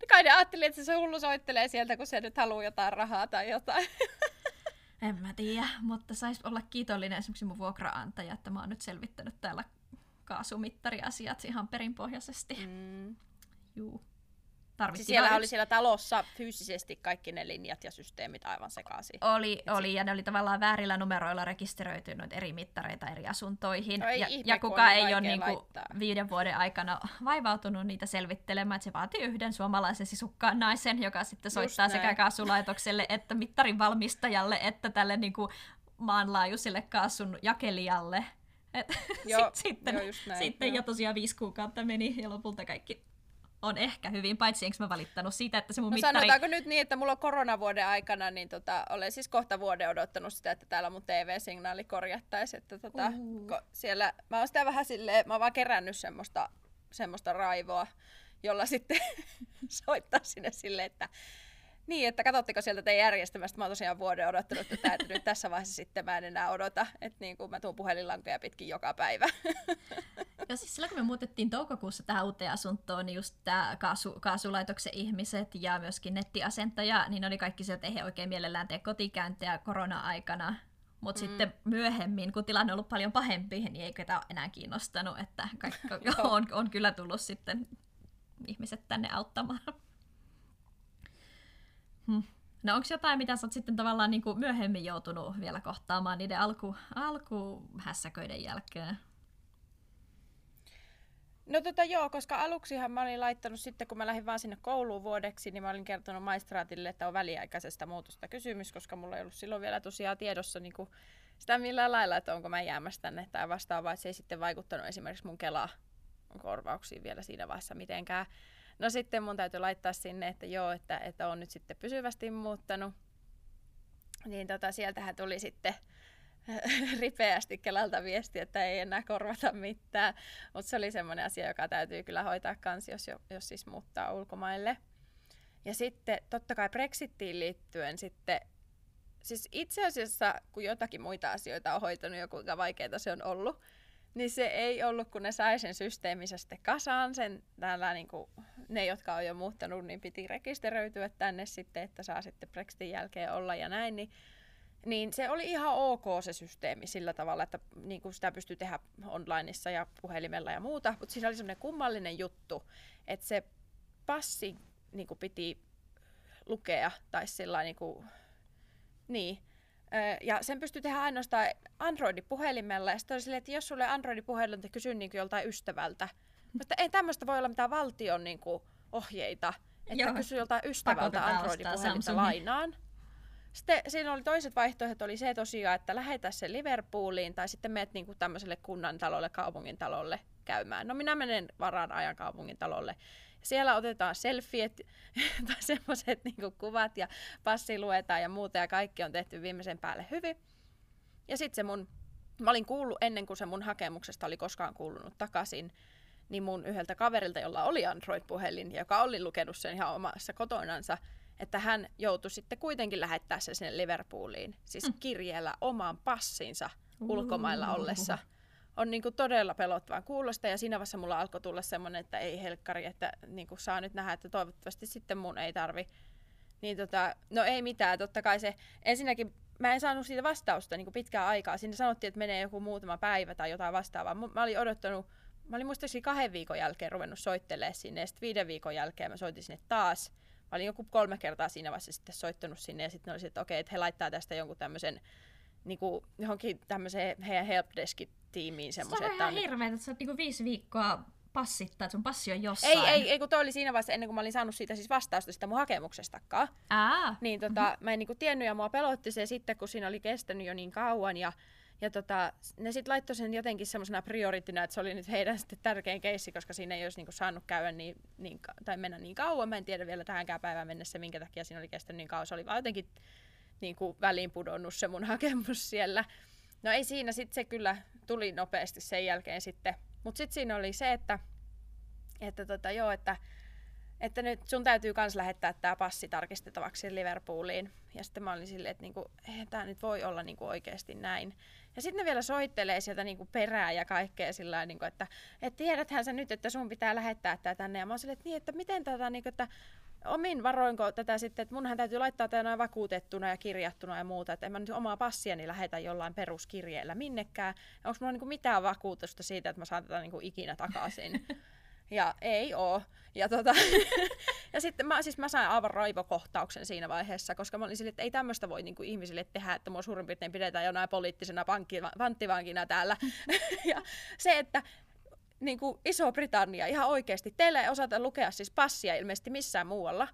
No kai ne ajatteli, että se hullu soittelee sieltä, kun se nyt haluaa jotain rahaa tai jotain. En mä tiedä, mutta sais olla kiitollinen esimerkiksi mun vuokraantaja, että mä oon nyt selvittänyt täällä kaasumittariasiat ihan perinpohjaisesti. Mm. Juu. Siis siellä oli siellä talossa fyysisesti kaikki ne linjat ja systeemit aivan sekaisin. Oli, oli, ja ne oli tavallaan väärillä numeroilla rekisteröity noita eri mittareita eri asuntoihin. No ei ja, ihme, ja kuka ei ole niinku laittaa. viiden vuoden aikana vaivautunut niitä selvittelemään. että Se vaatii yhden suomalaisen sisukkaan naisen, joka sitten soittaa sekä kaasulaitokselle että mittarin valmistajalle että tälle niinku maanlaajuiselle kaasun jakelijalle. Et Joo, sit, sitten joo, näin, sitten joo. jo tosiaan viisi kuukautta meni ja lopulta kaikki on ehkä hyvin, paitsi enkö mä valittanut siitä, että se mun No mittari... sanotaanko nyt niin, että mulla on koronavuoden aikana, niin tota, olen siis kohta vuoden odottanut sitä, että täällä mun TV-signaali korjattaisiin. Että tota, ko, siellä, mä oon sitä vähän silleen, mä oon vaan kerännyt semmoista, semmoista raivoa, jolla sitten soittaa sinne silleen, että niin, että katsotteko sieltä teidän järjestelmästä, mä oon tosiaan vuoden odottanut tätä, että nyt tässä vaiheessa sitten mä en enää odota, että niin kuin mä tuun puhelinlankoja pitkin joka päivä. Ja siis silloin kun me muutettiin toukokuussa tähän uuteen asuntoon, niin just tämä kaasu, kaasulaitoksen ihmiset ja myöskin nettiasentaja, niin ne oli kaikki se, että ei he oikein mielellään tee kotikäyntejä korona-aikana. Mutta mm. sitten myöhemmin, kun tilanne on ollut paljon pahempi, niin ei ole enää kiinnostanut, että kaikki on, on kyllä tullut sitten ihmiset tänne auttamaan. Hmm. No onko jotain, mitä sä oot sitten tavallaan niin kuin myöhemmin joutunut vielä kohtaamaan niiden alku, alkuhässäköiden jälkeen? No tota joo, koska aluksihan mä olin laittanut sitten, kun mä lähdin vaan sinne kouluun vuodeksi, niin mä olin kertonut maistraatille, että on väliaikaisesta muutosta kysymys, koska mulla ei ollut silloin vielä tosiaan tiedossa niin kuin sitä millään lailla, että onko mä jäämässä tänne tai vastaavaa, että se ei sitten vaikuttanut esimerkiksi mun Kela korvauksiin vielä siinä vaiheessa mitenkään. No sitten mun täytyy laittaa sinne, että joo, että, että on nyt sitten pysyvästi muuttanut. Niin tota, sieltähän tuli sitten ripeästi Kelalta viesti, että ei enää korvata mitään. Mutta se oli semmoinen asia, joka täytyy kyllä hoitaa kans, jos, jo- jos siis muuttaa ulkomaille. Ja sitten totta kai Brexittiin liittyen sitten, siis itse asiassa kun jotakin muita asioita on hoitanut ja kuinka vaikeaa se on ollut, niin se ei ollut, kun ne sai sen systeemissä sitten kasaan, sen täällä niin kuin, ne, jotka on jo muuttanut, niin piti rekisteröityä tänne sitten, että saa sitten Brexitin jälkeen olla ja näin, niin niin se oli ihan ok se systeemi sillä tavalla, että niin kuin sitä pystyy tehdä onlineissa ja puhelimella ja muuta, mutta siinä oli semmoinen kummallinen juttu, että se passi niin kuin piti lukea tai sillä niin kuin, niin. Ja sen pystyy tehdä ainoastaan Android-puhelimella. Ja sitten oli silleen, että jos sulle Android-puhelin, niin kysy niin kuin joltain ystävältä. Mutta ei tämmöistä voi olla mitään valtion niin kuin, ohjeita. Että Joo. kysy joltain ystävältä Android-puhelinta lainaan. Sitten siinä oli toiset vaihtoehdot, oli se tosiaan, että lähetä se Liverpooliin tai sitten meet niinku tämmöiselle kunnan talolle, kaupungin talolle käymään. No minä menen varaan ajan kaupungin talolle. Siellä otetaan selfiet tai semmoiset niinku kuvat ja passi luetaan ja muuta ja kaikki on tehty viimeisen päälle hyvin. Ja sitten se mun, mä olin kuullut ennen kuin se mun hakemuksesta oli koskaan kuulunut takaisin, niin mun yhdeltä kaverilta, jolla oli Android-puhelin, ja joka oli lukenut sen ihan omassa kotonansa, että hän joutui sitten kuitenkin lähettää sen sinne Liverpooliin, siis kirjeellä oman passinsa ulkomailla ollessa. On niin kuin todella pelottavan kuulosta ja siinä vaiheessa mulla alkoi tulla semmoinen, että ei helkkari, että niin kuin saa nyt nähdä, että toivottavasti sitten mun ei tarvi. Niin tota, no ei mitään, totta kai se, ensinnäkin mä en saanut siitä vastausta niin kuin pitkään aikaa. Sinne sanottiin, että menee joku muutama päivä tai jotain vastaavaa. Mä olin odottanut, mä olin muistaakseni kahden viikon jälkeen ruvennut soittelemaan sinne ja sitten viiden viikon jälkeen mä soitin sinne taas. Mä olin joku kolme kertaa siinä vaiheessa sitten soittanut sinne ja sitten oli että okei, että he laittaa tästä jonkun tämmöisen niin johonkin tämmöiseen heidän helpdesk-tiimiin semmoisen. Se on ihan hirveä, että sä oot niinku viisi viikkoa passittaa, että sun passi on jossain. Ei, ei, ei kun toi oli siinä vaiheessa ennen kuin mä olin saanut siitä siis vastausta sitä mun hakemuksestakaan. Aa. Niin tota, mm-hmm. mä en niinku tiennyt ja mua pelotti se sitten, kun siinä oli kestänyt jo niin kauan ja ja tota, ne sitten laittoi sen jotenkin semmoisena prioritina, että se oli nyt heidän sitten tärkein keissi, koska siinä ei olisi niinku saanut käydä niin, niin, tai mennä niin kauan. Mä en tiedä vielä tähänkään päivään mennessä, minkä takia siinä oli kestänyt niin kauan. Se oli vaan jotenkin niin kuin väliin pudonnut se mun hakemus siellä. No ei siinä, sitten se kyllä tuli nopeasti sen jälkeen sitten. Mutta sitten siinä oli se, että, että tota, joo, että että nyt sun täytyy myös lähettää tämä passi tarkistettavaksi Liverpooliin. Ja sitten mä olin silleen, että niinku, eihän tämä nyt voi olla niinku oikeasti näin. Ja sitten ne vielä soittelee sieltä niinku perää ja kaikkea sillä niinku, että et tiedäthän sä nyt, että sun pitää lähettää tämä tänne. Ja mä olin silleen, että, niin, että miten tätä, niinku, että omin varoinko tätä sitten, että munhan täytyy laittaa tämä vakuutettuna ja kirjattuna ja muuta, että en mä nyt omaa passiani lähetä jollain peruskirjeellä minnekään. Onko mulla niinku mitään vakuutusta siitä, että mä saan tätä niinku ikinä takaisin? Ja ei oo. Ja, tota, ja sitten mä, siis mä sain aivan raivokohtauksen siinä vaiheessa, koska mä olin sille, että ei tämmöistä voi niinku ihmisille tehdä, että mua suurin piirtein pidetään jonain poliittisena pankki, panttivankina täällä. ja se, että niin kuin Iso-Britannia ihan oikeasti, teillä ei osata lukea siis passia ilmeisesti missään muualla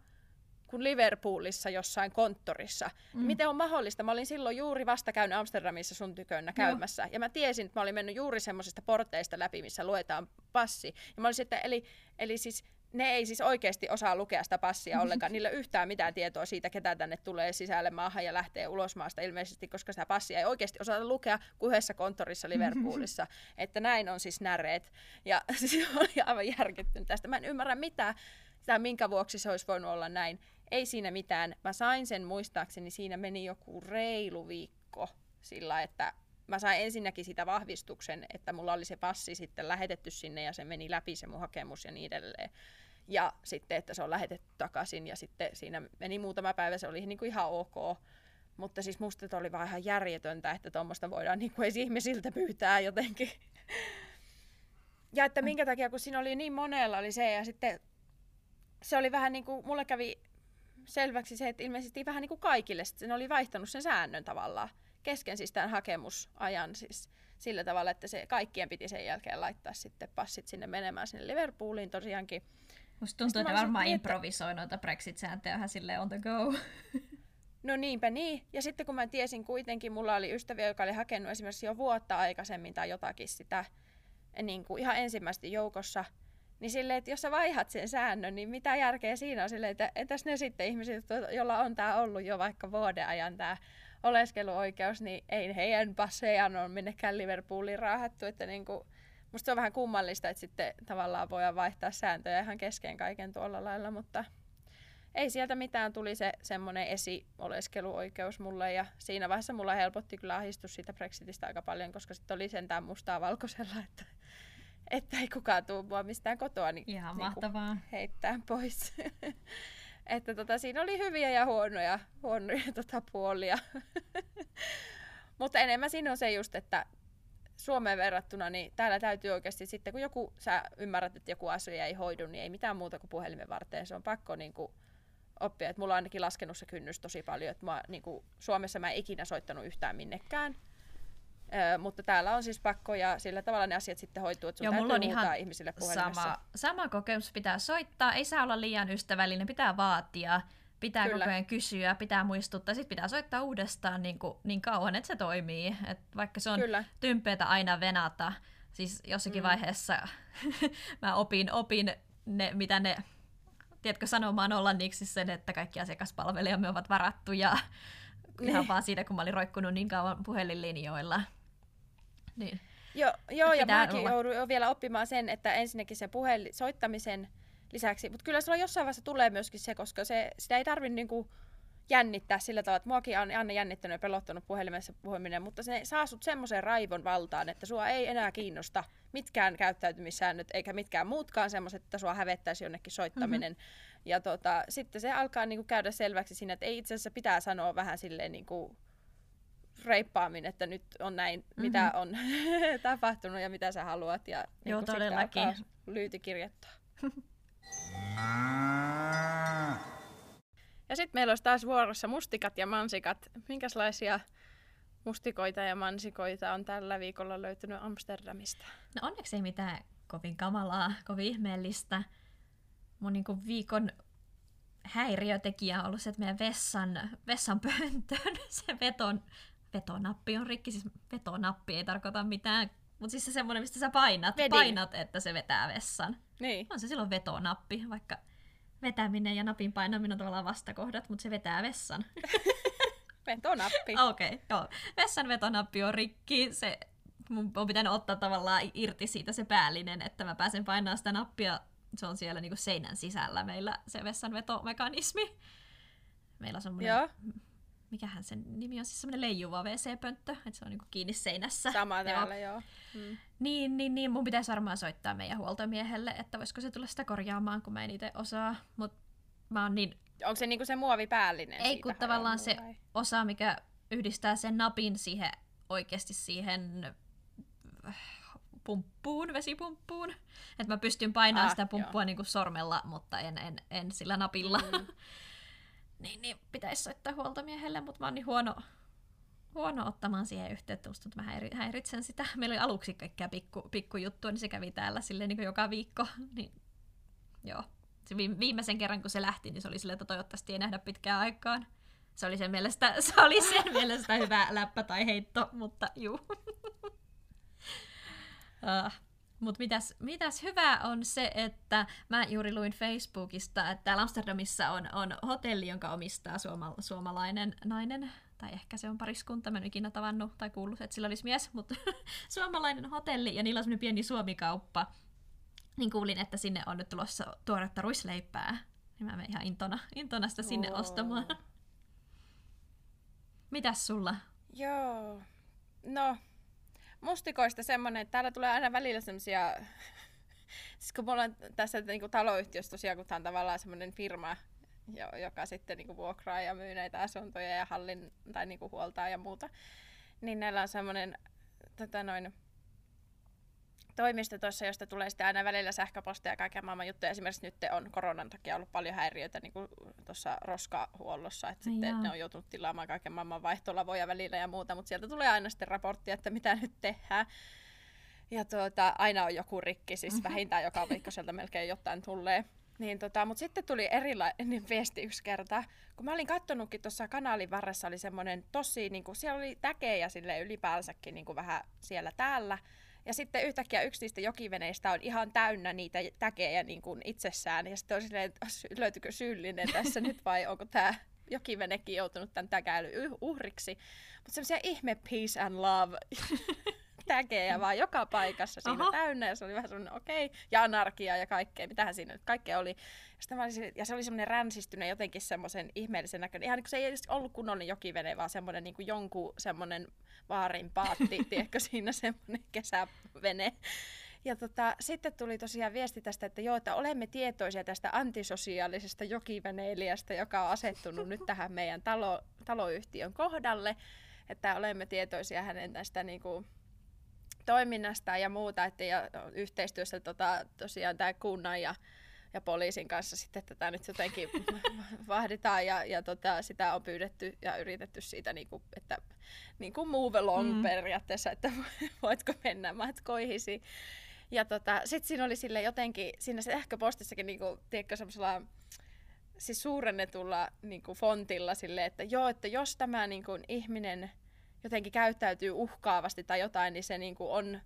kuin Liverpoolissa jossain konttorissa. Mm. Miten on mahdollista? Mä olin silloin juuri vasta käynyt Amsterdamissa sun tykönnä käymässä. No. Ja mä tiesin, että mä olin mennyt juuri semmoisista porteista läpi, missä luetaan passi. Ja mä olin sitten, eli, eli siis ne ei siis oikeasti osaa lukea sitä passia ollenkaan. Niillä ei yhtään mitään tietoa siitä, ketä tänne tulee sisälle maahan ja lähtee ulos maasta ilmeisesti, koska sitä passia ei oikeasti osata lukea kuin yhdessä konttorissa Liverpoolissa. että näin on siis näreet. Ja siis oli aivan järkyttynyt tästä. Mä en ymmärrä mitään, sitä, minkä vuoksi se olisi voinut olla näin. Ei siinä mitään. Mä sain sen muistaakseni, siinä meni joku reilu viikko sillä, että mä sain ensinnäkin sitä vahvistuksen, että mulla oli se passi sitten lähetetty sinne ja se meni läpi se mun hakemus ja niin edelleen. Ja sitten, että se on lähetetty takaisin ja sitten siinä meni muutama päivä, se oli niin kuin ihan ok. Mutta siis musta oli vaan ihan järjetöntä, että tuommoista voidaan niin kuin ihmisiltä pyytää jotenkin. Ja että minkä takia, kun siinä oli niin monella oli se ja sitten se oli vähän niin kuin, mulle kävi selväksi se, että ilmeisesti vähän niin kuin kaikille, sitten ne oli vaihtanut sen säännön tavallaan kesken siis tämän hakemusajan siis sillä tavalla, että se kaikkien piti sen jälkeen laittaa sitten passit sinne menemään sinne Liverpooliin tosiaankin. Musta tuntuu, että varmaan niin, improvisoi noita Brexit-sääntöjä ihan silleen on the go. No niinpä niin. Ja sitten kun mä tiesin kuitenkin, mulla oli ystäviä, joka oli hakenut esimerkiksi jo vuotta aikaisemmin tai jotakin sitä niin kuin ihan ensimmäistä joukossa, niin silleen, että jos sä vaihat sen säännön, niin mitä järkeä siinä on silleen, että entäs ne sitten ihmiset, joilla on tämä ollut jo vaikka vuoden ajan tämä oleskeluoikeus, niin ei heidän passejaan ole minnekään Liverpooliin raahattu, että niin kuin, musta se on vähän kummallista, että sitten tavallaan voidaan vaihtaa sääntöjä ihan kesken kaiken tuolla lailla, mutta ei sieltä mitään tuli se semmoinen esioleskeluoikeus mulle ja siinä vaiheessa mulla helpotti kyllä ahdistus siitä Brexitistä aika paljon, koska sitten oli sentään mustaa valkoisella, että, että ei kukaan tuu mua mistään kotoa niin, Ihan niin mahtavaa. heittää pois. että tota, siinä oli hyviä ja huonoja, huonoja tota, puolia. Mutta enemmän siinä on se just, että Suomeen verrattuna, niin täällä täytyy oikeasti sitten, kun joku, sä ymmärrät, että joku asia ei hoidu, niin ei mitään muuta kuin puhelimen varten. Se on pakko niin kuin, oppia. että mulla on ainakin laskenut se kynnys tosi paljon, että mä, niin kuin, Suomessa mä en ikinä soittanut yhtään minnekään. Ö, mutta täällä on siis pakko ja sillä tavalla ne asiat sitten hoituu, että sun Joo, mulla on ihan ihmisille puhelimessa. Sama, sama kokemus pitää soittaa, ei saa olla liian ystävällinen, pitää vaatia, pitää Kyllä. koko ajan kysyä, pitää muistuttaa, sitten pitää soittaa uudestaan niin, kuin, niin kauan, että se toimii. Et vaikka se on Kyllä. tympeätä aina venata, siis jossakin mm. vaiheessa mä opin, opin ne, mitä ne, tiedätkö, sanomaan olla niiksi sen, että kaikki asiakaspalvelijamme ovat varattuja ihan vaan siitä, kun mä olin roikkunut niin kauan puhelinlinjoilla. Niin. Joo, joo ja mäkin joudun vielä oppimaan sen, että ensinnäkin sen puhelin soittamisen lisäksi, mutta kyllä se on jossain vaiheessa tulee myöskin se, koska se, sitä ei tarvitse niinku jännittää sillä tavalla, että muakin on aina jännittänyt ja pelottanut puhelimessa puhuminen, mutta se saa sut semmoisen raivon valtaan, että sua ei enää kiinnosta mitkään käyttäytymissäännöt eikä mitkään muutkaan semmoiset, että sua hävettäisi jonnekin soittaminen. Mm-hmm. Ja tota, sitten se alkaa niinku käydä selväksi siinä, että ei itse asiassa pitää sanoa vähän silleen niinku reippaammin, että nyt on näin, mm-hmm. mitä on tapahtunut ja mitä sä haluat. Ja Joo, niin todellakin. Lyyti kirjoittaa. Ja sitten meillä olisi taas vuorossa mustikat ja mansikat. Minkälaisia mustikoita ja mansikoita on tällä viikolla löytynyt Amsterdamista? No onneksi ei mitään kovin kamalaa, kovin ihmeellistä. Mun niinku viikon häiriötekijä on ollut se, että meidän vessan, vessan pöntön se veton, vetonappi on rikki. Siis vetonappi ei tarkoita mitään, mutta siis se semmoinen, mistä sä painat, Vedin. painat, että se vetää vessan. Niin. On se silloin vetonappi, vaikka vetäminen ja napin painaminen on tavallaan vastakohdat, mutta se vetää vessan. Vetonappi. Okei, okay, joo. Vessan vetonappi on rikki. Se, mun on pitänyt ottaa tavallaan irti siitä se päällinen, että mä pääsen painamaan sitä nappia. Se on siellä niinku seinän sisällä meillä se vessan vetomekanismi. Meillä on semmoinen, mikähän sen nimi on, siis semmoinen leijuva WC-pönttö, että se on niinku kiinni seinässä. sama Joo. täällä joo. Mm. Niin, niin, niin, mun pitäisi varmaan soittaa meidän huoltomiehelle, että voisiko se tulla sitä korjaamaan, kun mä en itse osaa. Mutta mä oon niin Onko se niinku se muovipäällinen Ei, siitä kun tavallaan se vai? osa, mikä yhdistää sen napin siihen oikeasti siihen pumppuun, vesipumppuun. Että mä pystyn painamaan Ah, sitä pumppua niin kuin sormella, mutta en, en, en sillä napilla. Mm. niin, niin pitäisi soittaa huoltomiehelle, mutta mä oon niin huono, huono ottamaan siihen yhteyttä. Musta mä häiri- häiritsen sitä. Meillä oli aluksi kaikkea pikku, pikkujuttua, niin se kävi täällä silleen niin kuin joka viikko. Niin, joo. Se viime- viimeisen kerran, kun se lähti, niin se oli silleen, että toivottavasti ei nähdä pitkään aikaan. Se oli sen mielestä, se oli sen mielestä hyvä läppä tai heitto, mutta juu. uh, mutta mitäs, mitäs hyvä on se, että mä juuri luin Facebookista, että täällä Amsterdamissa on, on hotelli, jonka omistaa suoma, suomalainen nainen, tai ehkä se on pariskunta, mä en ikinä tavannut tai kuullut, että sillä olisi mies, mutta suomalainen hotelli, ja niillä on semmoinen pieni suomikauppa, niin kuulin, että sinne on nyt tulossa tuoretta ruisleipää, niin mä menen ihan intona, intona sitä sinne Oo. ostamaan. Mitäs sulla? Joo. No, mustikoista semmonen, että täällä tulee aina välillä semmosia... siis kun mulla on tässä niinku taloyhtiössä tosiaan, kun tää on tavallaan semmoinen firma, jo- joka sitten niinku vuokraa ja myy näitä asuntoja ja hallin, tai niinku huoltaa ja muuta, niin näillä on semmoinen tota noin, toimisto tuossa, josta tulee sitten aina välillä sähköpostia ja kaiken maailman juttuja. Esimerkiksi nyt on koronan takia ollut paljon häiriöitä niin tuossa roskahuollossa, että Ai sitten jaa. ne on joutunut tilaamaan kaiken maailman vaihtolavoja välillä ja muuta, mutta sieltä tulee aina sitten raporttia, että mitä nyt tehdään. Ja tuota, aina on joku rikki, siis Mhm. vähintään joka viikko sieltä melkein jotain tulee. Niin tota, mutta sitten tuli erilainen viesti yksi kerta. Kun mä olin kattonutkin tuossa kanaalin varressa oli semmoinen tosi, niin kuin, siellä oli täkejä sille ylipäänsäkin niin kuin vähän siellä täällä. Ja sitten yhtäkkiä yksi niistä jokiveneistä on ihan täynnä niitä täkejä niin kuin itsessään. Ja sitten on silleen, että löytyykö syyllinen tässä nyt vai onko tämä jokivenekin joutunut tämän täkäilyn uhriksi. Mutta semmoisia ihme peace and love täkejä vaan joka paikassa siinä Aha. täynnä. Ja se oli vähän semmoinen okei. Okay. Ja anarkia ja kaikkea. Mitähän siinä nyt kaikkea oli. Ja, sille- ja se oli semmoinen ränsistynyt jotenkin semmoisen ihmeellisen näköinen. Ihan niin kuin se ei edes ollut kunnollinen jokivene, vaan semmoinen niin kuin jonkun semmoinen vaarin paatti, tiedätkö, siinä semmoinen kesävene. Ja tota, sitten tuli tosiaan viesti tästä, että joo, että olemme tietoisia tästä antisosiaalisesta jokiveneilijästä, joka on asettunut nyt tähän meidän talo, taloyhtiön kohdalle. Että olemme tietoisia hänen tästä niinku, toiminnasta ja muuta, että ja yhteistyössä tota, tosiaan tämä kunnan ja, ja poliisin kanssa sitten tätä nyt jotenkin vahditaan ja, ja tota, sitä on pyydetty ja yritetty siitä, niinku, että niinku move along Mm. periaatteessa, että voitko mennä matkoihisi. Ja tota, sitten siinä oli sille jotenkin, siinä sähköpostissakin niinku, tiedätkö, semmoisella siis suurennetulla niinku, fontilla sille, että joo, että jos tämä niinku, ihminen jotenkin käyttäytyy uhkaavasti tai jotain, niin se niinku, on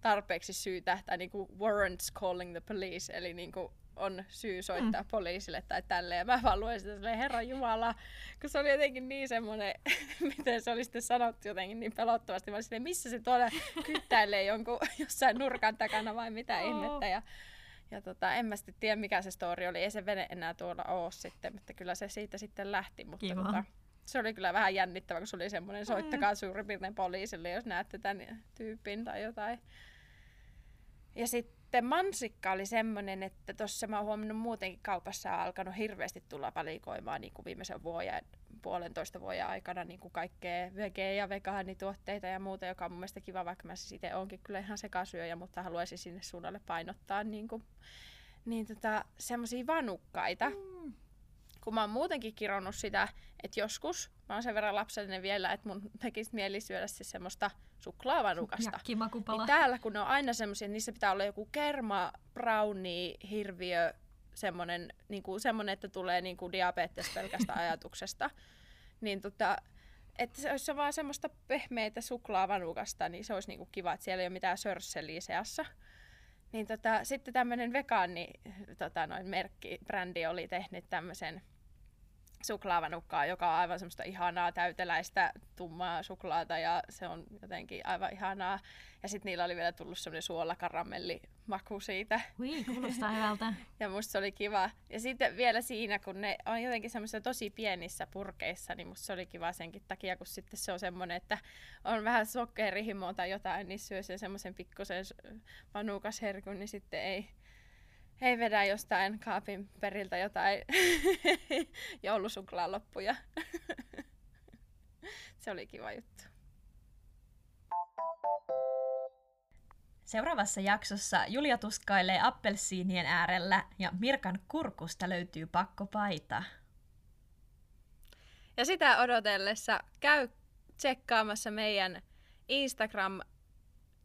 tarpeeksi syytä, tai niinku, warrants calling the police, eli niinku, on syy soittaa mm. poliisille tai tälleen. Mä vaan luen sitä silleen, Herra Jumala, kun se oli jotenkin niin semmoinen, miten se oli sitten sanottu jotenkin niin pelottavasti. Mä olin silleen, missä se tuolla kyttäilee jonkun jossain nurkan takana vai mitä Oo. ihmettä. Ja, ja tota, en mä sitten tiedä, mikä se story oli. Ei se vene enää tuolla oo sitten, mutta kyllä se siitä sitten lähti. Mutta Kiva. tota, se oli kyllä vähän jännittävä, kun se oli semmoinen, soittakaa suurin piirtein poliisille, jos näette tämän tyypin tai jotain. Ja sitten mansikka oli semmoinen, että tuossa mä oon huomannut muutenkin kaupassa on alkanut hirveästi tulla valikoimaan niin kuin viimeisen vuoden, puolentoista vuoden aikana niin kuin kaikkea vege- ja vegaanituotteita ja muuta, joka on mun mielestä kiva, vaikka mä siis itse onkin kyllä ihan sekasyöjä, mutta haluaisin sinne suunnalle painottaa niin kuin, niin tota, semmoisia vanukkaita. Mm. kun mä oon muutenkin kironnut sitä, että joskus mä oon sen verran lapsellinen vielä, että mun tekisi mieli syödä siis semmoista suklaavanukasta. Niin täällä kun ne on aina semmoisia, niin niissä pitää olla joku kerma, brownie, hirviö, semmoinen, niin kuin, semmoinen että tulee niin kuin diabetes pelkästä ajatuksesta. Niin tota, että se olisi vaan semmoista pehmeitä suklaavanukasta, niin se olisi niinku kiva, että siellä ei ole mitään sörsseliä seassa. Niin tota, sitten tämmöinen vegaani tota, noin merkki, brändi oli tehnyt tämmöisen suklaavanukkaa, joka on aivan semmoista ihanaa täyteläistä tummaa suklaata ja se on jotenkin aivan ihanaa. Ja sitten niillä oli vielä tullut semmoinen suolakaramelli maku siitä. Ui, kuulostaa hyvältä. ja musta se oli kiva. Ja sitten vielä siinä, kun ne on jotenkin semmoisissa tosi pienissä purkeissa, niin musta se oli kiva senkin takia, kun sitten se on semmoinen, että on vähän sokerihimoa tai jotain, niin syö sen semmoisen pikkusen vanukasherkun, niin sitten ei, ei vedä jostain kaapin periltä jotain joulusuklaan loppuja. se oli kiva juttu. Seuraavassa jaksossa Julia tuskailee appelsiinien äärellä ja Mirkan kurkusta löytyy pakkopaita. Ja sitä odotellessa käy tsekkaamassa meidän Instagram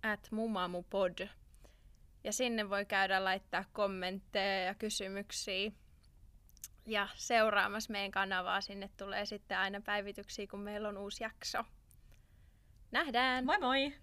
at mumamupod. Ja sinne voi käydä laittaa kommentteja ja kysymyksiä. Ja seuraamassa meidän kanavaa sinne tulee sitten aina päivityksiä, kun meillä on uusi jakso. Nähdään! Moi moi!